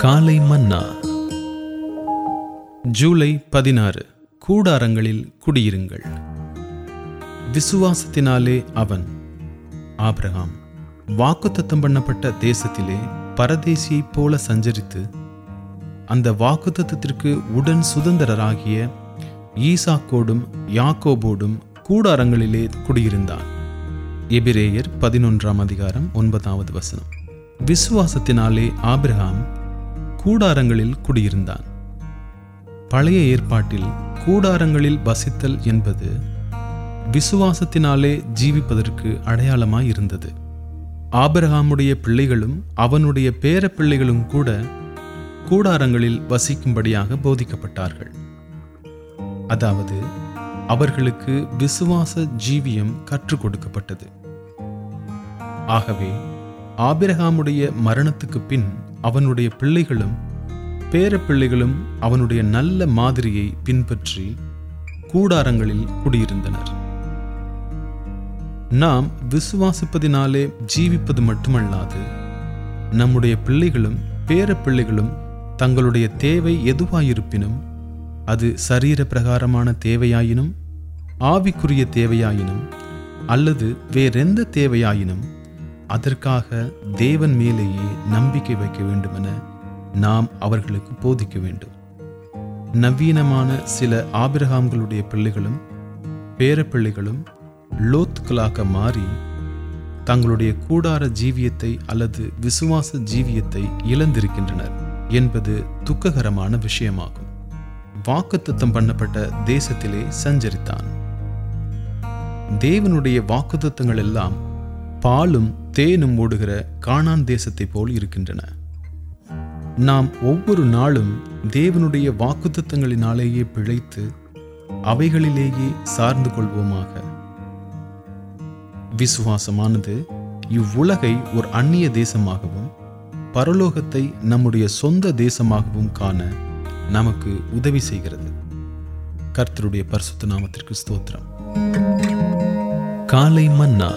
காலை மன்னா. ஜூலை பதினாறு. கூடாரங்களில் குடியிருங்கள். விசுவாசத்தினாலே அவன். ஆபிரகாம் வாக்குத்தத்தம் பண்ணப்பட்ட தேசத்திலே பரதேசியைப் போல சஞ்சரித்து அந்த வாக்குத்தத்திற்கு உடன் சுதந்திரராகிய ஈசாக்கோடும் யாக்கோபோடும் கூடாரங்களிலே குடியிருந்தான். எபிரேயர் பதினொன்றாம் அதிகாரம் ஒன்பதாவது வசனம். விசுவாசத்தினாலே ஆபிரகாம் கூடாரங்களில் குடியிருந்தான். பழைய ஏற்பாட்டில் கூடாரங்களில் வசித்தல் என்பது விசுவாசத்தினாலே ஜீவிப்பதற்கு அடையாளமாய் இருந்தது. ஆபிரகாமுடைய பிள்ளைகளும் அவனுடைய பேர பிள்ளைகளும் கூட கூடாரங்களில் வசிக்கும்படியாக போதிக்கப்பட்டார்கள். அதாவது அவர்களுக்கு விசுவாச ஜீவியம் கற்றுக் கொடுக்கப்பட்டது. ஆகவே ஆபிரகாமுடைய மரணத்துக்கு பின் அவனுடைய பிள்ளைகளும் பேர பிள்ளைகளும் அவனுடைய நல்ல மாதிரியை பின்பற்றி கூடாரங்களில் குடியிருந்தனர். நாம் விசுவாசிப்பதினாலே ஜீவிப்பது மட்டுமல்லாது நம்முடைய பிள்ளைகளும் பேர பிள்ளைகளும் தங்களுடைய தேவை எதுவாயிருப்பினும் அது சரீர பிரகாரமான தேவையாயினும் ஆவிக்குரிய தேவையாயினும் அல்லது வேறெந்த தேவையாயினும் அதற்காக தேவன் மேலேயே நம்பிக்கை வைக்க வேண்டுமென நாம் அவர்களுக்கு போதிக்க வேண்டும். நவீனமான சில ஆபிரகாம்களுடைய பிள்ளைகளும் பேரப்பிள்ளைகளும் லோத்துக்களாக மாறி தங்களுடைய கூடார ஜீவியத்தை அல்லது விசுவாச ஜீவியத்தை இழந்திருக்கின்றனர் என்பது துக்ககரமான விஷயமாகும். வாக்குத்தத்தம் பண்ணப்பட்ட தேசத்திலே சஞ்சரித்தான். தேவனுடைய வாக்குத்தத்தங்கள் எல்லாம் பாலும் தேனும் ஓடுகிற காணான் தேசத்தை போல் இருக்கின்றன. நாம் ஒவ்வொரு நாளும் தேவனுடைய வாக்குத்தத்தங்களினாலேயே பிழைத்து அவைகளிலேயே சார்ந்து கொள்வோமாக. விசுவாசமானது இவ்வுலகை ஒரு அந்நிய தேசமாகவும் பரலோகத்தை நம்முடைய சொந்த தேசமாகவும் காண நமக்கு உதவி செய்கிறது. கர்த்தருடைய பரிசுத்த நாமத்திற்கு ஸ்தோத்திரம். காலை மன்னா.